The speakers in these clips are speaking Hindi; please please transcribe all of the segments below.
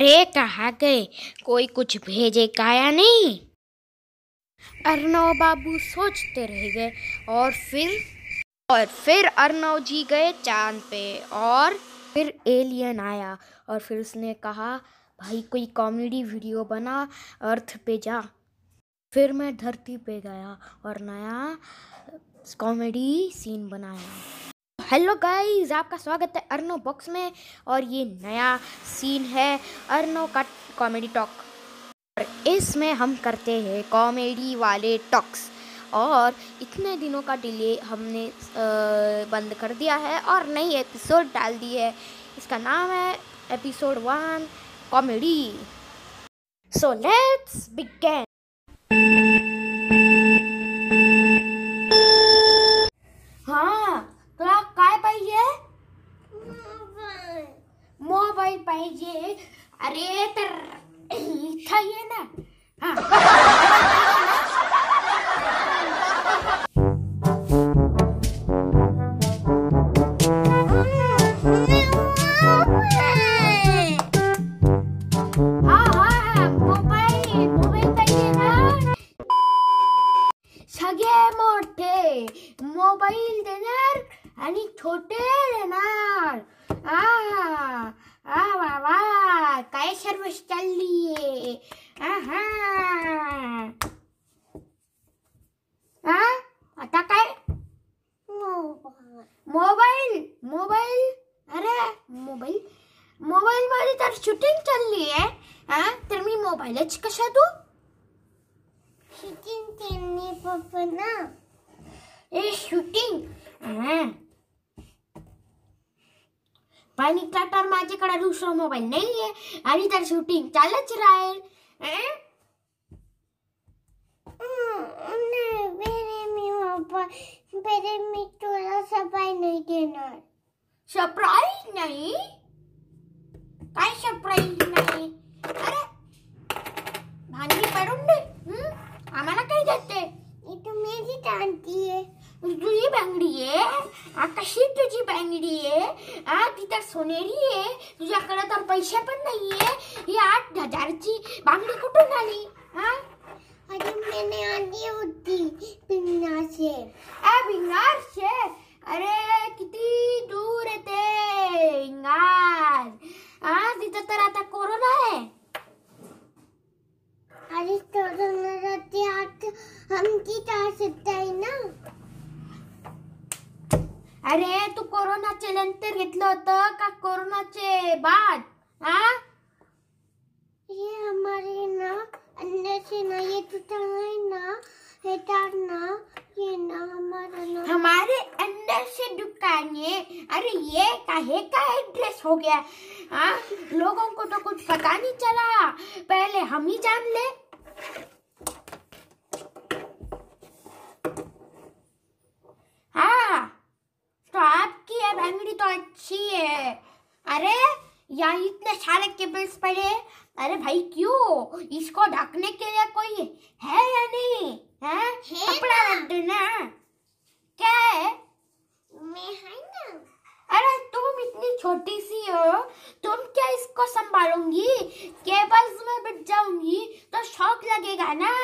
अरे कहाँ गए? कोई कुछ भेजे काया नहीं? अर्नव बाबू सोचते रह गए और फिर और फिर अर्नव जी गए चाँद पे और फिर एलियन आया और फिर उसने कहा, भाई कोई कॉमेडी वीडियो बना, अर्थ पे जा। फिर मैं धरती पे गया और नया कॉमेडी सीन बनाया। हेलो गाइस आपका स्वागत है अर्नो बॉक्स में और ये नया सीन है अर्नो का कॉमेडी टॉक और इसमें हम करते हैं कॉमेडी वाले टॉक्स और इतने दिनों का डिले हमने अ, बंद कर दिया है और नई एपिसोड डाल दी है। इसका नाम है episode one comedy so let's begin हाँ तुला काय पाहिजे मोबाईल पाहिजे? अरे तर इथं ये ना. सगळे मोठे. छोटे देणार. आ आ वा वा काय सर्व चालली आहा. आ? आता काय? Mobile mobile? अरे मोबाईल? मोबाईल मध्ये तर शूटिंग चालली आहे हा तर मी मोबाईलच कशा तू? शूटिंग त्यांनी पप्पा ना. ए शूटिंग पाणी तर माझ्याकडे दुसरा मोबाईल नाहीये आणि तर शूटिंग चालच राहील मी तुला सफ़ाई नाही देणार सरप्राईज नाही? काय सरप्राईज नाही अरे भांडी पडून दे हं? आम्हाला काय देते ही तुम्ही आणती आहे तुझी बांगडी आहे आ, कशी तुझी बांगडी आहे आ ती तर सोनेरी आहे तुझ्याकडे तर पैसे पण नाहीये ही। आठ हजारची बांगडी कुठून आली हा? अरे मैंने आली होती पिन्ना से ए भिंगार शे अरे किती दूर आहे ते भिंगार हा तिथं तर आता कोरोना आहे अरे कोरोना ते आत आमची त्रास होत आहे ना अरे तू नंतर घेतलं होतं का कोरोनाचे बाद हा ये हमारे ना अंदर से ना ये टूटा है ना ये तार ना ये ना हमारा ना हमारे अंदर से दुकाने अरे ये काहे का एड्रेस हो गया? हाँ लोगों को तो कुछ पता नहीं चला। पहले हम ही जान ले हाँ तो आपकी ये बांगड़ी तो अच्छी है। अरे यहाँ इतने सारे केबल्स पड़े अरे भाई क्यों? इसको ढकने के लिए कोई है या नहीं? है? है कपड़ा रख देना। क्या है? मैं है ना। अरे तुम इतनी छोटी सी हो। तुम क्या इसको संभालूँगी? केबल्स में बिट जाऊँगी तो शौक लगेगा ना।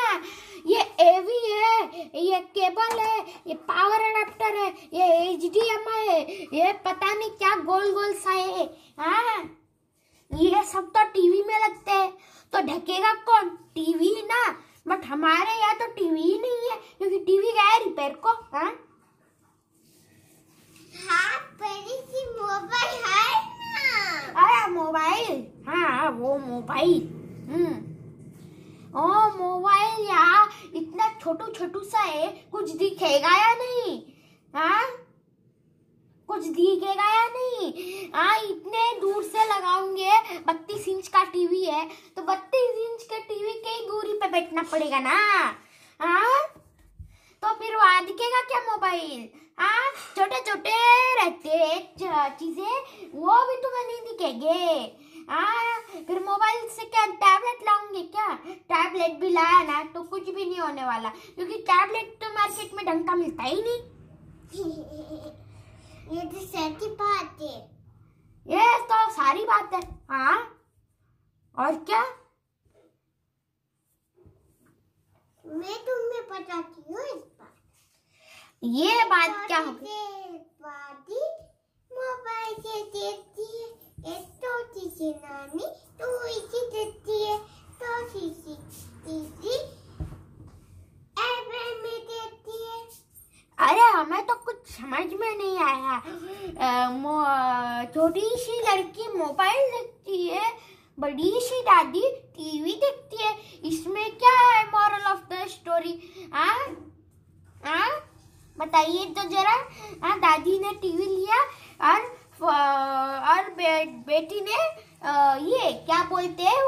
एवी है ये केबल है ये पावर अडेप्टर है ये एच डी एम आई है ये पता नहीं क्या गोल गोल सा है हाँ। ये सब तो टीवी में लगते हैं तो ढकेगा कौन? टीवी ना बट हमारे यहाँ तो टीवी ही नहीं है क्योंकि टीवी गया है रिपेयर को हाँ। हाँ मोबाइल है ना। अरे मोबाइल हाँ वो मोबाइल हम्म। ओ मोबाइल यार इतना छोटू छोटू सा है, कुछ दिखेगा या नहीं? हाँ? कुछ दिखेगा या नहीं? हाँ इतने दूर से लगाऊँगे, बत्तीस इंच का टीवी है तो बत्तीस इंच के टीवी के दूरी पे बैठना पड़ेगा ना? हाँ? तो फिर वहाँ दिखेगा क्या मोबाइल? हाँ छोटे छोटे रहते चीज़ें, वो भी तुम्हें नहीं दिखेंगे। हाँ फिर मोबाइल से क्या टैबलेट टैबलेट भी लाया ना तो कुछ भी नहीं होने वाला क्योंकि टैबलेट तो मार्केट में ढंग का मिलता ही नहीं। ये तो सच्ची बात है। ये तो सारी बात है। हाँ? और क्या? मैं तुम्हें बताती हूँ इस बात। ये बात क्या हो गई? मोबाइल से देखती है एक तो तीसरी नानी तो इसी देखती है तो तीसरी तीसरी एवं में देखती है अरे हमें तो कुछ समझ में नहीं आया। छोटी सी लड़की मोबाइल देखती है बड़ी सी दादी टीवी देखती है। इसमें क्या है मॉरल ऑफ़ द स्टोरी बताइए तो जरा। हाँ दादी ने टीवी लिया और और बे, बेटी ने अ, ये क्या बोलते हैं?